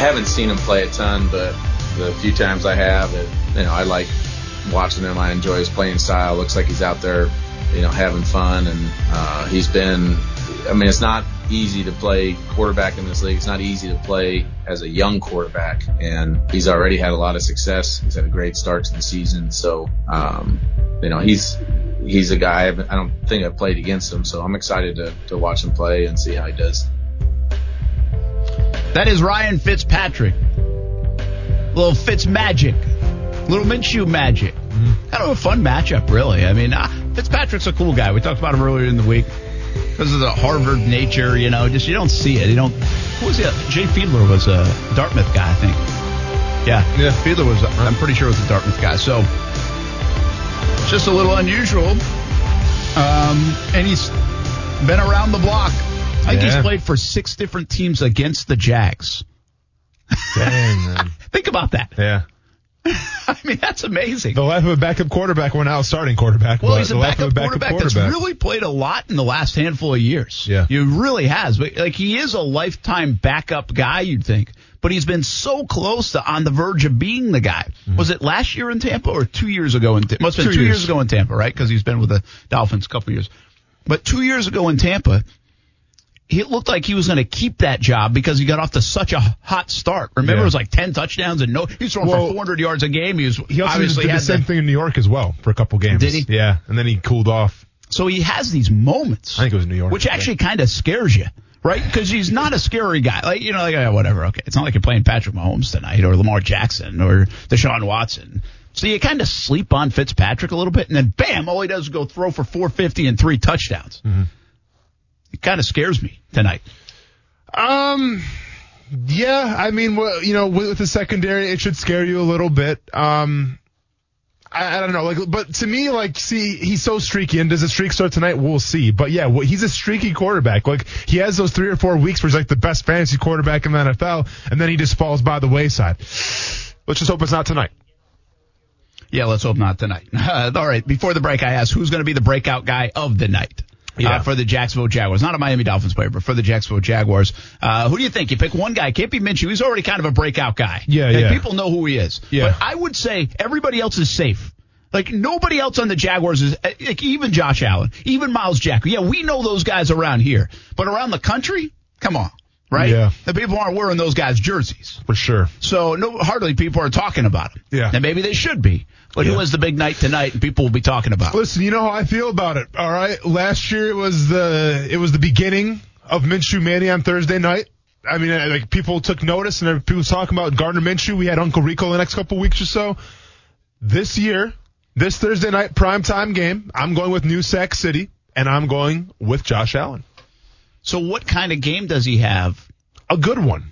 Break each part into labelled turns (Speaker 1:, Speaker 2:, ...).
Speaker 1: Haven't seen him play a ton, but the few times I have, it, you know, I like watching him. I enjoy his playing style. Looks like he's out there, you know, having fun, and uh, he's been. I mean, it's not easy to play quarterback in this league. It's not easy to play as a young quarterback, and he's already had a lot of success. He's had a great start to the season, so um, you know, he's he's a guy. I don't think I've played against him, so I'm excited to to watch him play and see how he does.
Speaker 2: That is Ryan Fitzpatrick. Little Fitz magic. Little Minshew magic. Kind of a fun matchup, really. I mean, uh, Fitzpatrick's a cool guy. We talked about him earlier in the week. Because of the Harvard nature, you know, just you don't see it. You don't. Who was it? Jay Fiedler was a Dartmouth guy, I think. Yeah,
Speaker 3: Yeah.
Speaker 2: Fiedler was. I'm pretty sure was a Dartmouth guy. So just a little unusual. Um, and he's been around the block. I think he's played for six different teams against the Jags.
Speaker 3: Dang, man.
Speaker 2: Think about that.
Speaker 3: Yeah.
Speaker 2: I mean, that's amazing.
Speaker 3: The life of a backup quarterback when now starting quarterback.
Speaker 2: Well, he's a
Speaker 3: the life
Speaker 2: backup,
Speaker 3: of
Speaker 2: quarterback, that's really played a lot in the last handful of years.
Speaker 3: Yeah.
Speaker 2: He really has. But like he is a lifetime backup guy, you'd think. But he's been so close to on the verge of being the guy. Mm-hmm. Was it last year in Tampa or two years ago in Tampa? Must have been
Speaker 3: Two
Speaker 2: two, years.
Speaker 3: years.
Speaker 2: ago in Tampa, right? Because he's been with the Dolphins a couple years. But two years ago in Tampa, he looked like he was going to keep that job because he got off to such a hot start. Remember,
Speaker 3: Yeah.
Speaker 2: it was like ten touchdowns and no, he was throwing
Speaker 3: Well,
Speaker 2: for 400 yards a game. He was
Speaker 3: He also
Speaker 2: obviously
Speaker 3: did the same
Speaker 2: the-
Speaker 3: thing in New York as well for a couple games.
Speaker 2: Did he?
Speaker 3: Yeah, and then he cooled off.
Speaker 2: So he has these moments.
Speaker 3: I think it was New York.
Speaker 2: Which actually kind of scares you, right? Because he's not a scary guy. Like, you know, like, yeah, whatever. Okay. It's not like you're playing Patrick Mahomes tonight or Lamar Jackson or Deshaun Watson. So you kind of sleep on Fitzpatrick a little bit and then bam, all he does is go throw for 450 and three touchdowns.
Speaker 3: Mm-hmm.
Speaker 2: It kind of scares me tonight.
Speaker 3: Um, yeah, I mean, you know, with, with the secondary, it should scare you a little bit. Um, I, I don't know, like, but to me, like, see, he's so streaky, and does the streak start tonight? We'll see. But yeah, well, he's a streaky quarterback. Like, he has those three or four weeks where he's like the best fantasy quarterback in the NFL, and then he just falls by the wayside. Let's just hope it's not tonight.
Speaker 2: Yeah, let's hope not tonight. all right. Before the break, I asked who's going to be the breakout guy of the night.
Speaker 3: Yeah.
Speaker 2: Uh, for the Jacksonville Jaguars, not a Miami Dolphins player, but for the Jacksonville Jaguars. Uh, who do you think? You pick one guy. Can't be Minshew. He's already kind of a breakout guy.
Speaker 3: Yeah,
Speaker 2: And
Speaker 3: yeah.
Speaker 2: People know who he is.
Speaker 3: Yeah.
Speaker 2: But I would say everybody else is safe. Like nobody else on the Jaguars is, uh, like even Josh Allen, even Myles Jack. Yeah, we know those guys around here, but around the country, come on, right?
Speaker 3: Yeah.
Speaker 2: The people aren't wearing those guys' jerseys.
Speaker 3: For sure.
Speaker 2: So no, hardly people are talking about him.
Speaker 3: Yeah.
Speaker 2: And maybe they should be. But who
Speaker 3: Yeah.
Speaker 2: has the big night tonight and people will be talking about?
Speaker 3: Listen, you know how I feel about it. All right, last year it was the it was the beginning of Minshew Mania on Thursday night. I mean, uh, like people took notice and people talking about Gardner Minshew. We had Uncle Rico the next couple weeks or so. This year, this Thursday night prime time game, I'm going with New Sac City, and I'm going with Josh Allen.
Speaker 2: So what kind of game does he have?
Speaker 3: A good one,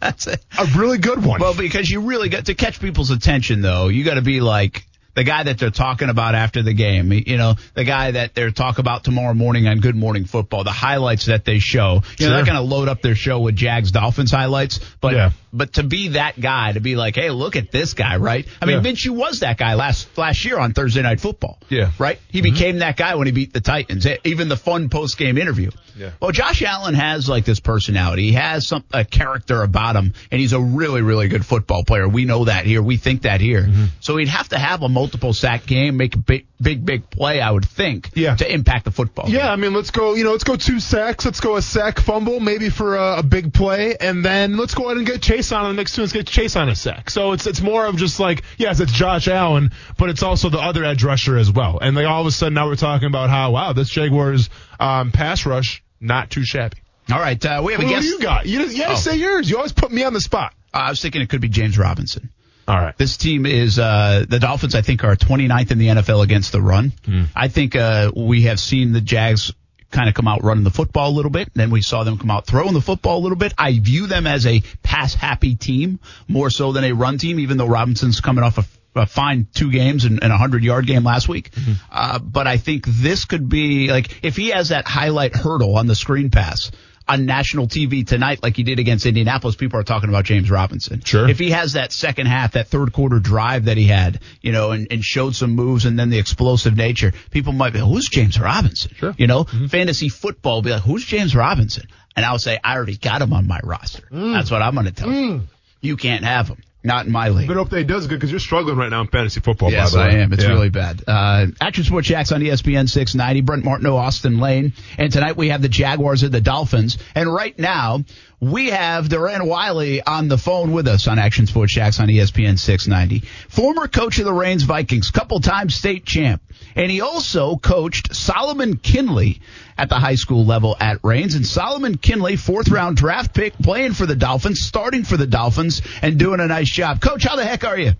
Speaker 2: That's it.
Speaker 3: a really good one.
Speaker 2: Well, because you really got to catch people's attention, though. You got to be like the guy that they're talking about after the game. You know, the guy that they're talk about tomorrow morning on Good Morning Football. The highlights that they show. You know, they're not going to load up their show with Jags Dolphins highlights, but
Speaker 3: Yeah.
Speaker 2: but to be that guy, to be like, hey, look at this guy, right? I mean,
Speaker 3: Yeah.
Speaker 2: Minshew was that guy last last year on Thursday Night Football.
Speaker 3: Yeah.
Speaker 2: right. He mm-hmm. became that guy when he beat the Titans. Even the fun post game interview.
Speaker 3: Yeah.
Speaker 2: Well, Josh Allen has like this personality. He has some a character about him, and he's a really, really good football player. We know that here. We think that here.
Speaker 3: Mm-hmm.
Speaker 2: So he'd have to have a multiple sack game, make a big, big, big play. I would think.
Speaker 3: Yeah.
Speaker 2: To impact the football. game.
Speaker 3: Yeah, I mean, let's go. You know, let's go two sacks. Let's go a sack fumble, maybe for a, a big play, and then let's go ahead and get Chase on the next two. Let's get Chase on a sack. So it's it's more of just like yes, it's Josh Allen, but it's also the other edge rusher as well. And like all of a sudden now we're talking about how wow, this Jaguars um, pass rush not too shabby.
Speaker 2: All right. Uh, we have a
Speaker 3: Who
Speaker 2: guest.
Speaker 3: do you got? You just, you
Speaker 2: Oh.
Speaker 3: say yours. You always put me on the spot.
Speaker 2: Uh, I was thinking it could be James Robinson.
Speaker 3: All right.
Speaker 2: This team is uh, the Dolphins. I think are 29th in the NFL against the run.
Speaker 3: Hmm.
Speaker 2: I think uh, we have seen the Jags kind of come out running the football a little bit. And then we saw them come out throwing the football a little bit. I view them as a pass happy team more so than a run team, even though Robinson's coming off a a fine two games and, and a hundred yard game last week. Mm-hmm. Uh, but I think this could be like if he has that highlight hurdle on the screen pass on national TV tonight, like he did against Indianapolis, people are talking about James Robinson.
Speaker 3: Sure.
Speaker 2: If he has that second half, that third quarter drive that he had, you know, and, and showed some moves and then the explosive nature, people might be, who's James Robinson?
Speaker 3: Sure.
Speaker 2: You know, mm-hmm. fantasy football will be like, who's James Robinson? And I'll say, I already got him on my roster. Mm. That's what I'm going to tell mm. you. You can't have him. Not in my league.
Speaker 3: But hope that he does good because you're struggling right now in fantasy football.
Speaker 2: Yes, I am. It's yeah. really bad. Uh, Action Sports Jax on ESPN 690. Brent Martineau, Austin Lane, and tonight we have the Jaguars and the Dolphins. And right now we have Deran Wiley on the phone with us on Action Sports Jax on ESPN 690. Former coach of the Raines Vikings, couple times state champ. And he also coached Solomon Kindley at the high school level at Raines. And Solomon Kindley, fourth round draft pick, playing for the Dolphins, starting for the Dolphins, and doing a nice job. Coach, how the heck are you?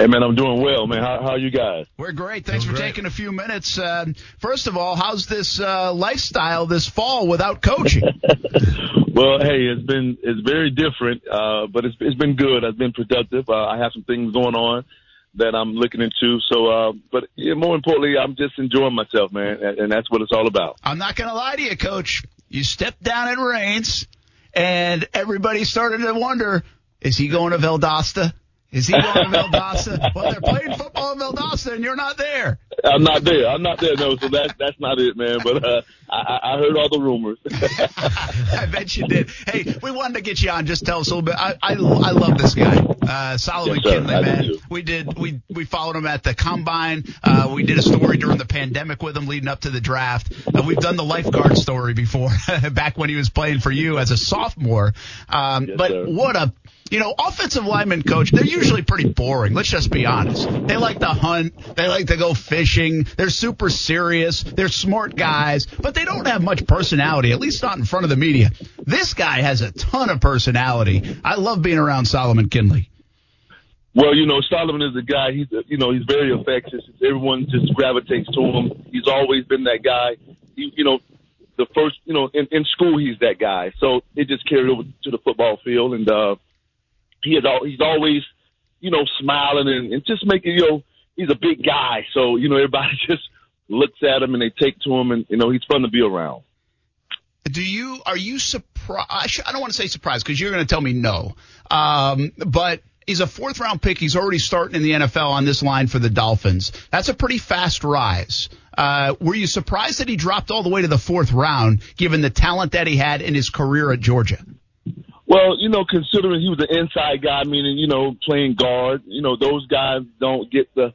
Speaker 4: Hey man, I'm doing well, man. How, how are you guys?
Speaker 2: We're great. Thanks doing for great. taking a few minutes. Uh, first of all, how's this uh, lifestyle this fall without coaching?
Speaker 4: well, hey, it's been it's very different, uh, but it's it's been good. I've been productive. Uh, I have some things going on that I'm looking into. So, uh, but yeah, more importantly, I'm just enjoying myself, man, and, and that's what it's all about.
Speaker 2: I'm not going to lie to you, Coach. You stepped down in Raines, and everybody started to wonder: Is he going to Valdosta? Is he going to Valdosta? well, they're playing football in Valdosta, and you're not there.
Speaker 4: I'm not there. I'm not there. No, so that's that's not it, man. But uh, I, I heard all the rumors.
Speaker 2: I bet you did. Hey, we wanted to get you on. Just tell us a little bit. I I, I love this guy, uh, Solomon yes, Kindley, man. We did we we followed him at the combine. Uh, we did a story during the pandemic with him, leading up to the draft. Uh, we've done the lifeguard story before, back when he was playing for you as a sophomore. Um, yes, but sir. what a you know, offensive linemen coach, they're usually pretty boring. Let's just be honest. They like to hunt. They like to go fishing. They're super serious. They're smart guys, but they don't have much personality, at least not in front of the media. This guy has a ton of personality. I love being around Solomon Kindley.
Speaker 4: Well, you know, Solomon is a guy. He's, you know, he's very infectious. Everyone just gravitates to him. He's always been that guy. He, you know, the first, you know, in, in school he's that guy. So it just carried over to the football field, and uh, he all, he's always, you know, smiling and, and just making, you know, he's a big guy. So, you know, everybody just looks at him and they take to him and, you know, he's fun to be around.
Speaker 2: Do you, are you surprised? I don't want to say surprised because you're going to tell me no. Um, but he's a fourth round pick. He's already starting in the NFL on this line for the Dolphins. That's a pretty fast rise. Uh, were you surprised that he dropped all the way to the fourth round given the talent that he had in his career at Georgia?
Speaker 4: Well, you know, considering he was an inside guy, meaning you know playing guard, you know those guys don't get the,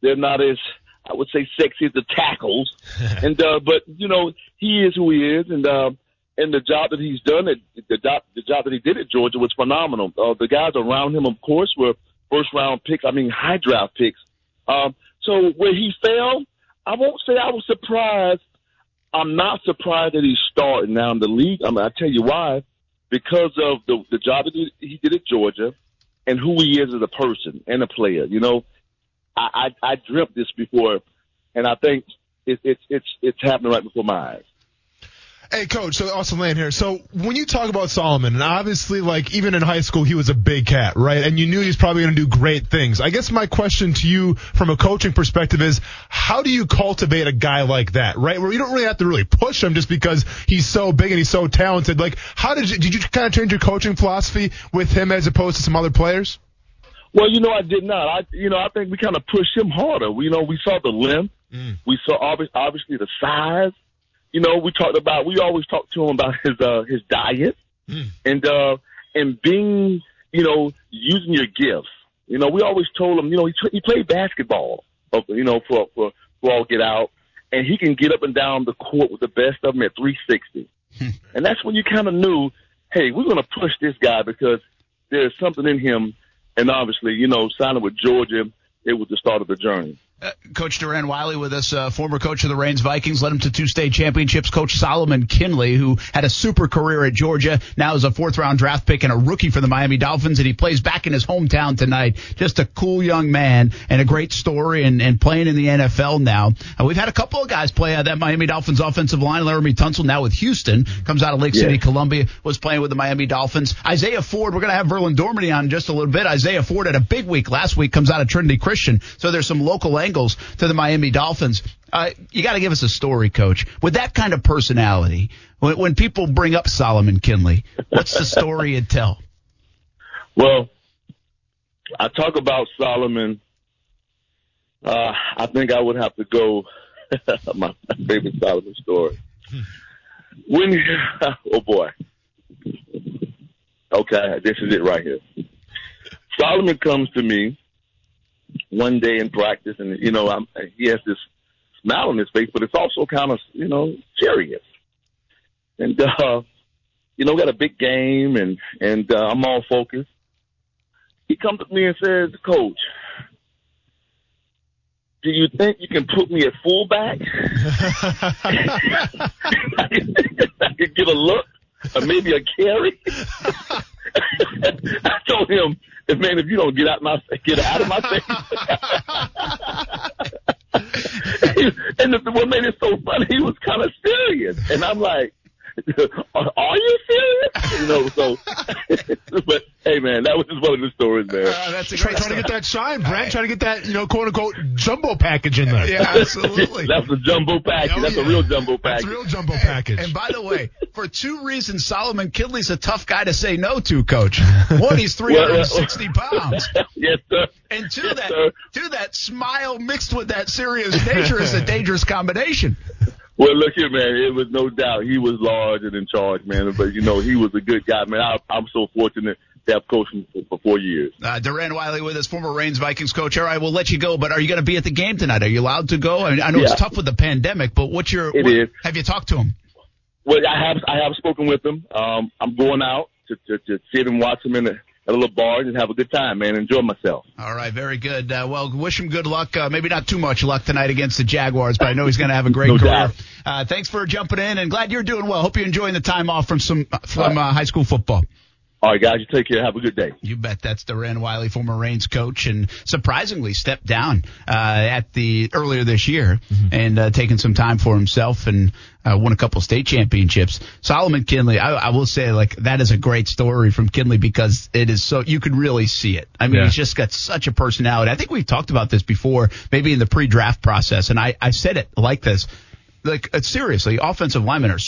Speaker 4: they're not as I would say sexy as the tackles, and uh, but you know he is who he is, and uh, and the job that he's done, at, the job the job that he did at Georgia was phenomenal. Uh, the guys around him, of course, were first round picks. I mean, high draft picks. Um, so where he fell, I won't say I was surprised. I'm not surprised that he's starting now in the league. I mean, I tell you why because of the the job that he did at Georgia and who he is as a person and a player. You know, I I, I dreamt this before, and I think it, it's it's it's happening right before my eyes.
Speaker 3: Hey, coach. So Austin Lane here. So when you talk about Solomon, and obviously, like even in high school, he was a big cat, right? And you knew he was probably going to do great things. I guess my question to you, from a coaching perspective, is how do you cultivate a guy like that, right? Where you don't really have to really push him just because he's so big and he's so talented. Like, how did you did you kind of change your coaching philosophy with him as opposed to some other players?
Speaker 4: Well, you know, I did not. I, you know, I think we kind of pushed him harder. We, you know, we saw the length, mm. we saw obviously the size you know, we talked about we always talk to him about his uh his diet mm. and uh and being, you know, using your gifts. You know, we always told him, you know, he he played basketball, you know, for for for all get out, and he can get up and down the court with the best of them at 360. Hmm. and that's when you kind of knew, hey, we're going to push this guy because there's something in him. And obviously, you know, signing with Georgia, it was the start of the journey.
Speaker 2: Uh, coach Deran Wiley with us, uh, former coach of the Raines Vikings, led him to two state championships. Coach Solomon Kindley, who had a super career at Georgia, now is a fourth round draft pick and a rookie for the Miami Dolphins, and he plays back in his hometown tonight. Just a cool young man and a great story, and, and playing in the NFL now. Uh, we've had a couple of guys play at that Miami Dolphins offensive line. Laremy Tunsil now with Houston, comes out of Lake
Speaker 4: Yeah.
Speaker 2: City, Columbia, was playing with the Miami Dolphins. Isaiah Ford, we're going to have Verlon Dorminey on in just a little bit. Isaiah Ford had a big week last week, comes out of Trinity Christian, so there's some local angles to the Miami Dolphins. Uh, you got to give us a story, Coach. With that kind of personality, when, when people bring up Solomon Kindley, what's the story you'd tell?
Speaker 4: Well, I talk about Solomon. Uh, I think I would have to go my favorite Solomon story. When oh boy, okay, this is it right here. Solomon comes to me one day in practice, and you know, I'm, he has this smile on his face, but it's also kind of you know serious. And uh, you know, we got a big game, and and uh, I'm all focused he comes to me and says, Coach, do you think you can put me at fullback? I could get a look or maybe a carry. I told him, man, if you don't get out my get out of my face. and the, what made it so funny, he was kind of serious, and I'm like, are, are you serious? You know, so, but hey, man, that was just one of the stories, man.
Speaker 2: Uh, that's a
Speaker 3: Try, trying to get that shine, Brent. Trying to get that, you know, quote unquote jumbo package in there.
Speaker 2: Yeah, absolutely.
Speaker 4: That's a jumbo package.
Speaker 3: Oh,
Speaker 4: That's
Speaker 3: yeah.
Speaker 4: a real jumbo package.
Speaker 3: That's a real jumbo package.
Speaker 2: And by the way, for two reasons, Solomon Kindley's a tough guy to say no to, Coach. One, he's 360 pounds.
Speaker 4: yes, sir.
Speaker 2: And two,
Speaker 4: Yes,
Speaker 2: that
Speaker 4: sir.
Speaker 2: two, that smile mixed with that serious nature is a dangerous combination.
Speaker 4: Well, look here, man. It was no doubt he was large and in charge, man. But you know, he was a good guy, man. I, I'm so fortunate to have coached him for, for four years.
Speaker 2: Uh, Deran Wiley with us, former Raines Vikings coach. All right, we'll let you go, but are you going to be at the game tonight? Are you allowed to go? I, mean, I know it's tough with the pandemic, but what's your?
Speaker 4: It
Speaker 2: what-
Speaker 4: is.
Speaker 2: Have you talked to him?
Speaker 4: Well, I have I have spoken with him. Um, I'm going out to, to, to sit and watch him in a, a little bar and have a good time, man. Enjoy myself.
Speaker 2: All right, very good. Uh, well, wish him good luck. Uh, maybe not too much luck tonight against the Jaguars, but I know he's going to have a great
Speaker 4: No
Speaker 2: career. Uh, thanks for jumping in, and glad you're doing well. Hope you're enjoying the time off from some from uh, high school football.
Speaker 4: All right, guys, you take care. Have a good day.
Speaker 2: You bet. That's Deran Wiley, former Raines coach, and surprisingly stepped down uh, at the earlier this year and uh, taken some time for himself and uh, won a couple state championships. Solomon Kindley, I, I will say, like that is a great story from Kindley because it is so you could really see it. I mean,
Speaker 3: Yeah.
Speaker 2: he's just got such a personality. I think we've talked about this before, maybe in the pre-draft process, and I I said it like this. Like uh, seriously, offensive linemen are.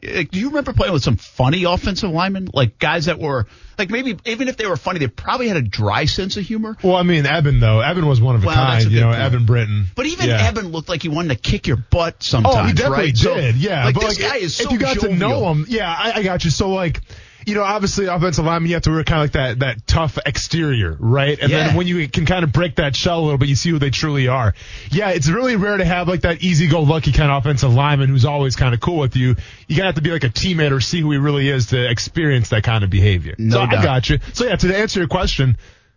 Speaker 2: Like, Do you remember playing with some funny offensive linemen, like guys that were like maybe even if they were funny, they probably had a dry sense of humor.
Speaker 3: well, I mean, Evan though, Evan was one of a
Speaker 2: Well,
Speaker 3: kind.
Speaker 2: a
Speaker 3: You know,
Speaker 2: point.
Speaker 3: Eben Britton.
Speaker 2: But even
Speaker 3: Yeah.
Speaker 2: Evan looked like he wanted to kick your butt sometimes.
Speaker 3: Oh, he definitely
Speaker 2: right? So,
Speaker 3: did. yeah,
Speaker 2: like
Speaker 3: but
Speaker 2: this
Speaker 3: like,
Speaker 2: guy is so
Speaker 3: if you got to know him, yeah, I, I got you. So like, you know, obviously offensive lineman, you have to wear kind of like that that tough exterior, right? And
Speaker 2: Yeah.
Speaker 3: then when you can kind of break that shell a little bit, you see who they truly are. Yeah, it's really rare to have like that easy-go-lucky kind of offensive lineman who's always kind of cool with you. You gotta have to be like a teammate or see who he really is to experience that kind of behavior.
Speaker 2: No
Speaker 3: so I got you. So yeah, to answer your question,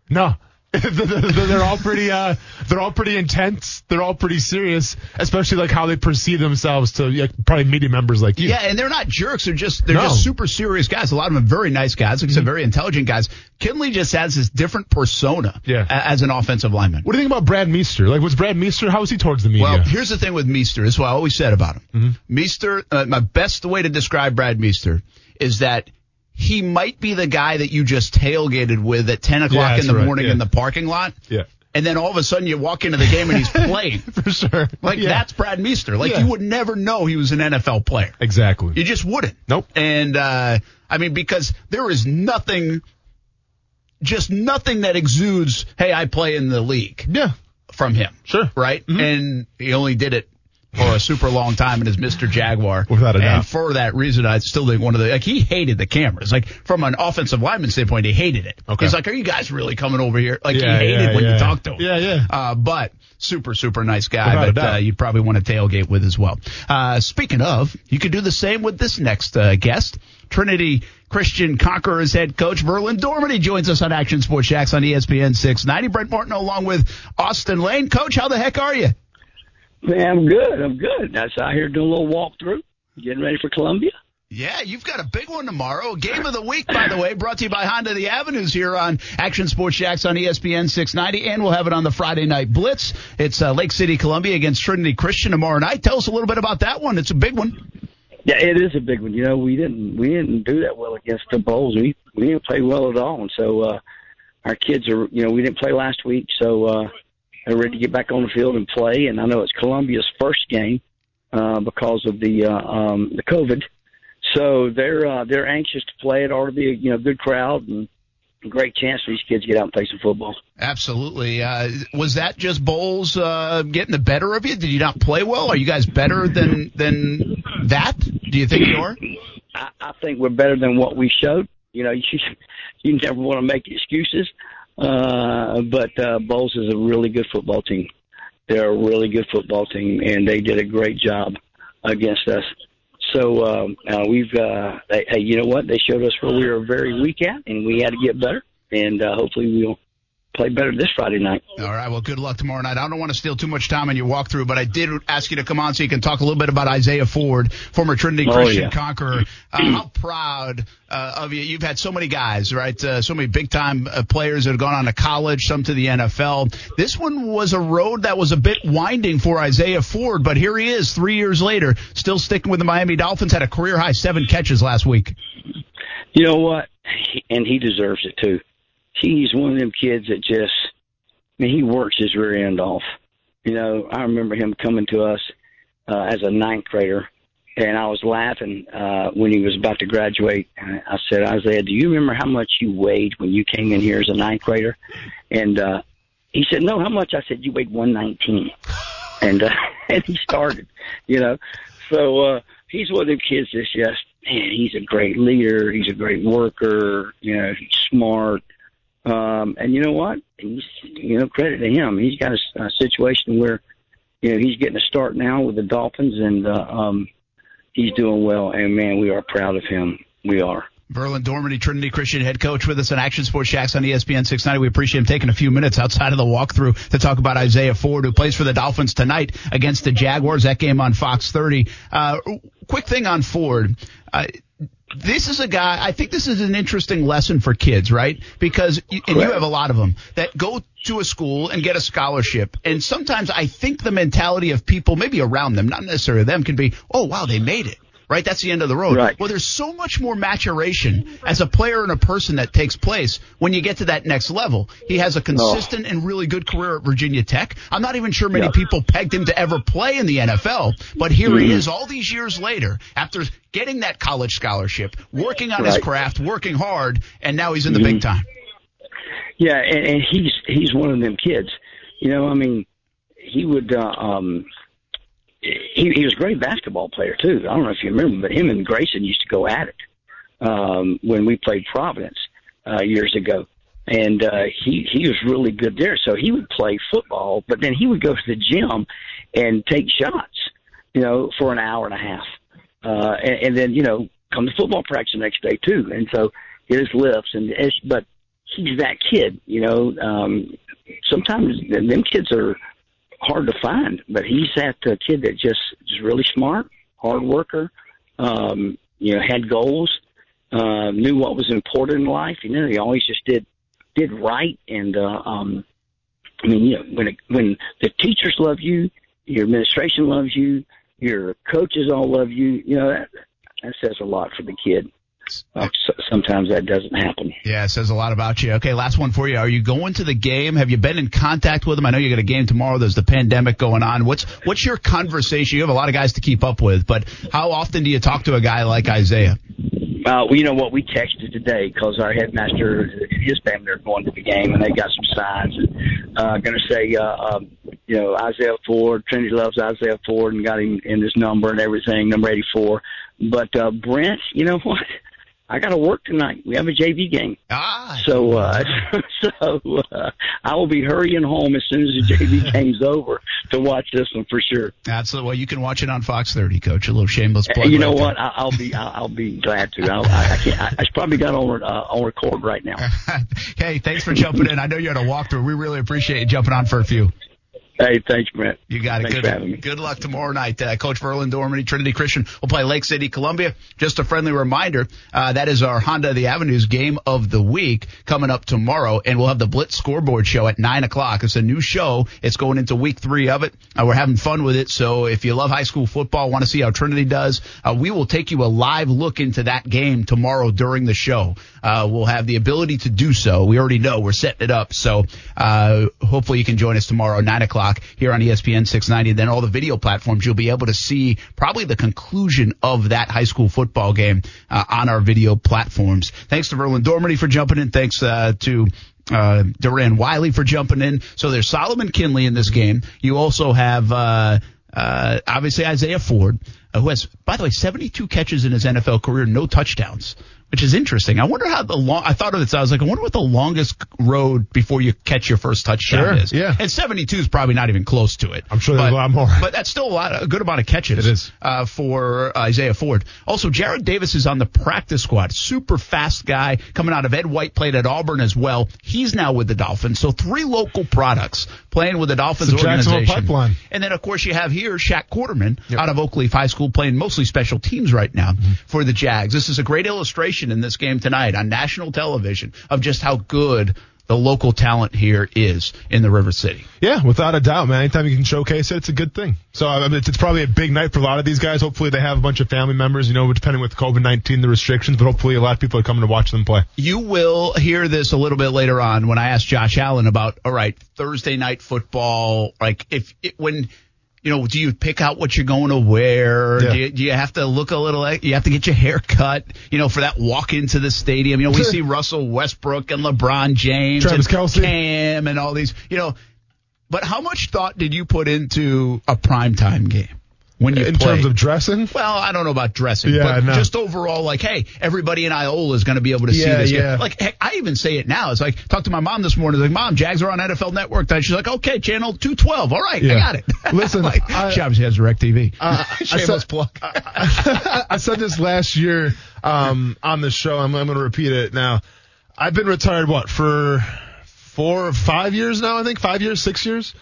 Speaker 3: no. they're all pretty uh they're all pretty intense they're all pretty serious especially like how they perceive themselves to like, probably media members like you
Speaker 2: Yeah, and they're not jerks. They're just they're
Speaker 3: No.
Speaker 2: just super serious guys. A lot of them are very nice guys. Like I said, very intelligent guys. Kindley just has this different persona
Speaker 3: Yeah.
Speaker 2: as an offensive lineman.
Speaker 3: what do you think about brad meester like was brad meester how was he towards the media
Speaker 2: Well, here's the thing with Meester. This is what I always said about him.
Speaker 3: Mm-hmm.
Speaker 2: Meester, uh, my best way to describe Brad Meester is that he might be the guy that you just tailgated with at 10 o'clock
Speaker 3: Yeah,
Speaker 2: in the
Speaker 3: right,
Speaker 2: morning
Speaker 3: yeah.
Speaker 2: in the parking lot.
Speaker 3: yeah
Speaker 2: And then all of a sudden you walk into the game and he's playing.
Speaker 3: for sure
Speaker 2: Like
Speaker 3: yeah.
Speaker 2: that's Brad Meester. Like you would never know he was an NFL player.
Speaker 3: exactly
Speaker 2: You just wouldn't.
Speaker 3: Nope.
Speaker 2: And uh, I mean, because there is nothing, just nothing that exudes, "Hey, I play in the league"
Speaker 3: yeah
Speaker 2: from him.
Speaker 3: Sure. Mm-hmm.
Speaker 2: Right. And he only did it for a super long time and is Mr. Jaguar.
Speaker 3: Without a
Speaker 2: and for that reason, I still think one of the like he hated the cameras. Like from an offensive lineman standpoint, he hated it.
Speaker 3: Okay.
Speaker 2: He's like, "Are you guys really coming over here?" Like
Speaker 3: Yeah,
Speaker 2: he hated
Speaker 3: yeah,
Speaker 2: when
Speaker 3: yeah.
Speaker 2: you talked to him.
Speaker 3: Yeah, yeah.
Speaker 2: Uh, but super, super nice guy.
Speaker 3: Without
Speaker 2: but uh, you'd probably want to tailgate with as well. Uh, speaking of, you could do the same with this next uh, guest. Trinity Christian Conquerors head coach Verlon Dorminey joins us on Action Sports Jax on ESPN 690. Brent Martin along with Austin Lane. Coach, how the heck are you?
Speaker 5: Man, I'm good. I'm good. I was out here doing a little walkthrough, getting ready for Columbia.
Speaker 2: Yeah, you've got a big one tomorrow. Game of the week, by the way, brought to you by Honda the Avenues here on Action Sports Jax on ESPN 690, and we'll have it on the Friday Night Blitz. It's uh, Lake City, Columbia against Trinity Christian tomorrow night. Tell us a little bit about that one. It's a big one.
Speaker 5: Yeah, it is a big one. You know, we didn't we didn't do that well against the Bulls. We we didn't play well at all, and so uh, our kids are you know we didn't play last week, so uh, they're ready to get back on the field and play. And I know it's Columbia's first game uh, because of the uh, um, the COVID. So they're uh, they're anxious to play. It ought to be a you know good crowd and a great chance for these kids to get out and play some football.
Speaker 2: Absolutely. Uh, was that just Bolles uh, getting the better of you? Did you not play well? Are you guys better than than that? Do you think you are?
Speaker 5: I, I think we're better than what we showed. You know, you you never want to make excuses, uh, but uh, Bolles is a really good football team. They're a really good football team, and they did a great job against us. So um, uh, we've, uh, they, hey, you know what? They showed us where we were very weak at, and we had to get better. And uh, hopefully we'll play better this Friday night.
Speaker 2: All right. Well, good luck tomorrow night. I don't want to steal too much time in your walkthrough, but I did ask you to come on so you can talk a little bit about Isaiah Ford, former Trinity
Speaker 5: Oh,
Speaker 2: Christian
Speaker 5: yeah.
Speaker 2: conqueror. Uh, how proud uh, of you? You've had so many guys, right? Uh, so many big time uh, players that have gone on to college, some to the NFL. This one was a road that was a bit winding for Isaiah Ford, but here he is three years later, still sticking with the Miami Dolphins. Had a career high seven catches last week.
Speaker 5: You know what? And he deserves it too. He's one of them kids that just, I mean, he works his rear end off. You know, I remember him coming to us uh, as a ninth grader, and I was laughing uh, when he was about to graduate. I said, Isaiah, do you remember how much you weighed when you came in here as a ninth grader? And uh, he said, No, how much? I said, You weighed 119. And, uh, and he started, you know. So uh, he's one of them kids that's just, man, he's a great leader. He's a great worker. You know, he's smart. Um, and you know what? He's, you know, credit to him. He's got a, a situation where, you know, he's getting a start now with the Dolphins, and uh, um, he's doing well. And man, we are proud of him. We are.
Speaker 2: Verlon Dorminey, Trinity Christian head coach with us on Action Sports Jax on ESPN 690. We appreciate him taking a few minutes outside of the walkthrough to talk about Isaiah Ford, who plays for the Dolphins tonight against the Jaguars. That game on Fox 30. Uh, quick thing on Ford. Uh, this is a guy, I think this is an interesting lesson for kids, right? Because, you- and you have a lot of them that go to a school and get a scholarship. And sometimes I think the mentality of people, maybe around them, not necessarily them, can be, oh, wow, they made it. Right? That's the end of the road.
Speaker 5: Right.
Speaker 2: Well, there's so much more maturation as a player and a person that takes place when you get to that next level. He has a consistent and really good career at Virginia Tech. I'm not even sure many
Speaker 5: Yeah.
Speaker 2: people pegged him to ever play in the NFL, but here
Speaker 5: Mm-hmm.
Speaker 2: he is all these years later after getting that college scholarship, working on his craft, working hard, and now he's in the big time.
Speaker 5: Yeah, and, and he's he's one of them kids. You know, I mean, he would. Uh, um, he, he was a great basketball player too. I don't know if you remember, but him and Grayson used to go at it um, when we played Providence uh, years ago, and uh, he he was really good there. So he would play football, but then he would go to the gym and take shots. You know, for an hour and a half, uh, and, and then you know come to football practice the next day too. And so get his lifts and it's, but he's that kid, you know. Um, sometimes them kids are hard to find, but he's that uh, kid that just is really smart, hard worker. Um, you know, had goals, uh, knew what was important in life. You know, he always just did did right. And uh, um, I mean, you know, when it, when the teachers love you, your administration loves you, your coaches all love you. You know, that that says a lot for the kid. Uh, so, sometimes that doesn't happen.
Speaker 2: Yeah, it says a lot about you. Okay, last one for you. Are you going to the game? Have you been in contact with him? I know you got a game tomorrow. There's the pandemic going on. What's what's your conversation? You have a lot of guys to keep up with, but how often do you talk to a guy like Isaiah?
Speaker 5: Uh, well, you know what? We texted today because our headmaster and his family are going to the game, and they got some signs. And, uh, going to say, uh, um, you know, Isaiah Ford, Trinity loves Isaiah Ford, and got him in his number and everything, number eighty-four. But uh, Brent, you know what? I got to work tonight. We have a JV game.
Speaker 2: Ah,
Speaker 5: So, uh, so, uh, I will be hurrying home as soon as the JV game's over to watch this one for sure.
Speaker 2: that's the way you can watch it on Fox 30, Coach. A little shameless plug.
Speaker 5: you know
Speaker 2: right
Speaker 5: what? I, I'll be, I'll, I'll be glad to. I'll, I, I can't, I, I probably got on, uh, on record right now.
Speaker 2: hey, thanks for jumping in. I know you had a walkthrough. We really appreciate you jumping on for a few.
Speaker 5: Hey, thanks, Brent.
Speaker 2: You got it.
Speaker 5: Thanks
Speaker 2: good,
Speaker 5: for having me.
Speaker 2: good luck tomorrow night. Uh, Coach Verlon Dorminey, Trinity Christian will play Lake City, Columbia. Just a friendly reminder, uh, that is our Honda of the Avenues game of the week coming up tomorrow, and we'll have the Blitz scoreboard show at 9 o'clock. It's a new show. It's going into week three of it. Uh, we're having fun with it, so if you love high school football, want to see how Trinity does, uh, we will take you a live look into that game tomorrow during the show. Uh, we'll have the ability to do so. We already know we're setting it up, so uh, hopefully you can join us tomorrow, 9 o'clock here on ESPN 690. Then all the video platforms, you'll be able to see probably the conclusion of that high school football game uh, on our video platforms. Thanks to Verlon Dorminey for jumping in. Thanks uh, to uh, Deran Wiley for jumping in. So there's Solomon Kindley in this game. You also have uh, uh, obviously Isaiah Ford, uh, who has, by the way, 72 catches in his NFL career, no touchdowns. Which is interesting. I wonder how the long. I thought of this. I was like, I wonder what the longest road before you catch your first touchdown
Speaker 3: Sure,
Speaker 2: is.
Speaker 3: yeah.
Speaker 2: And 72 is probably not even close to it.
Speaker 3: I'm sure there's
Speaker 2: But-
Speaker 3: a lot more.
Speaker 2: But that's still a lot, a good amount of catches.
Speaker 3: It is.
Speaker 2: uh, for Isaiah Ford. Also, Jared Davis is on the practice squad. Super fast guy coming out of Ed White. Played at Auburn as well. He's now with the Dolphins. So three local products playing with the Dolphins
Speaker 3: It's
Speaker 2: organization.
Speaker 3: pipeline.
Speaker 2: And then of course you have here Shaq Quarterman out of Oakleaf High School playing mostly special teams right now
Speaker 3: Mm-hmm.
Speaker 2: for the Jags. This is a great illustration in this game tonight on national television of just how good the local talent here is in the River City.
Speaker 3: Yeah, without a doubt, man. Anytime you can showcase it, it's a good thing. So I mean, it's, it's probably a big night for a lot of these guys. Hopefully, they have a bunch of family members. You know, depending with COVID nineteen, the restrictions, but hopefully, a lot of people are coming to watch them play.
Speaker 2: You will hear this a little bit later on when I ask Josh Allen about, all right, Thursday night football. Like, if it, when, you know, do you pick out what you're going to wear?
Speaker 3: Yeah.
Speaker 2: Do, you, do you have to look a little, you have to get your hair cut, you know, for that walk into the stadium? You know, we see Russell Westbrook and LeBron James
Speaker 3: Travis
Speaker 2: and
Speaker 3: Kelce.
Speaker 2: Cam and all these, you know, but how much thought did you put into a primetime game when you
Speaker 3: In
Speaker 2: played?
Speaker 3: terms of dressing,
Speaker 2: Well, I don't know about dressing,
Speaker 3: Yeah,
Speaker 2: but
Speaker 3: no.
Speaker 2: just overall, like, hey, everybody in Iola is going to be able to see this
Speaker 3: yeah.
Speaker 2: game. Like, heck, I even say it now. It's like, talk to my mom this morning. Like, mom, Jags are on NFL Network tonight. She's like, okay, channel 212. All right, I got it.
Speaker 3: Listen,
Speaker 2: like,
Speaker 3: I-
Speaker 2: she obviously has DirecTV.
Speaker 3: Uh, I
Speaker 2: Shameless
Speaker 3: said-
Speaker 2: plug.
Speaker 3: I said this last year um, on the show. I'm, I'm going to repeat it now. I've been retired what for four, or five years now. I think five years, six years.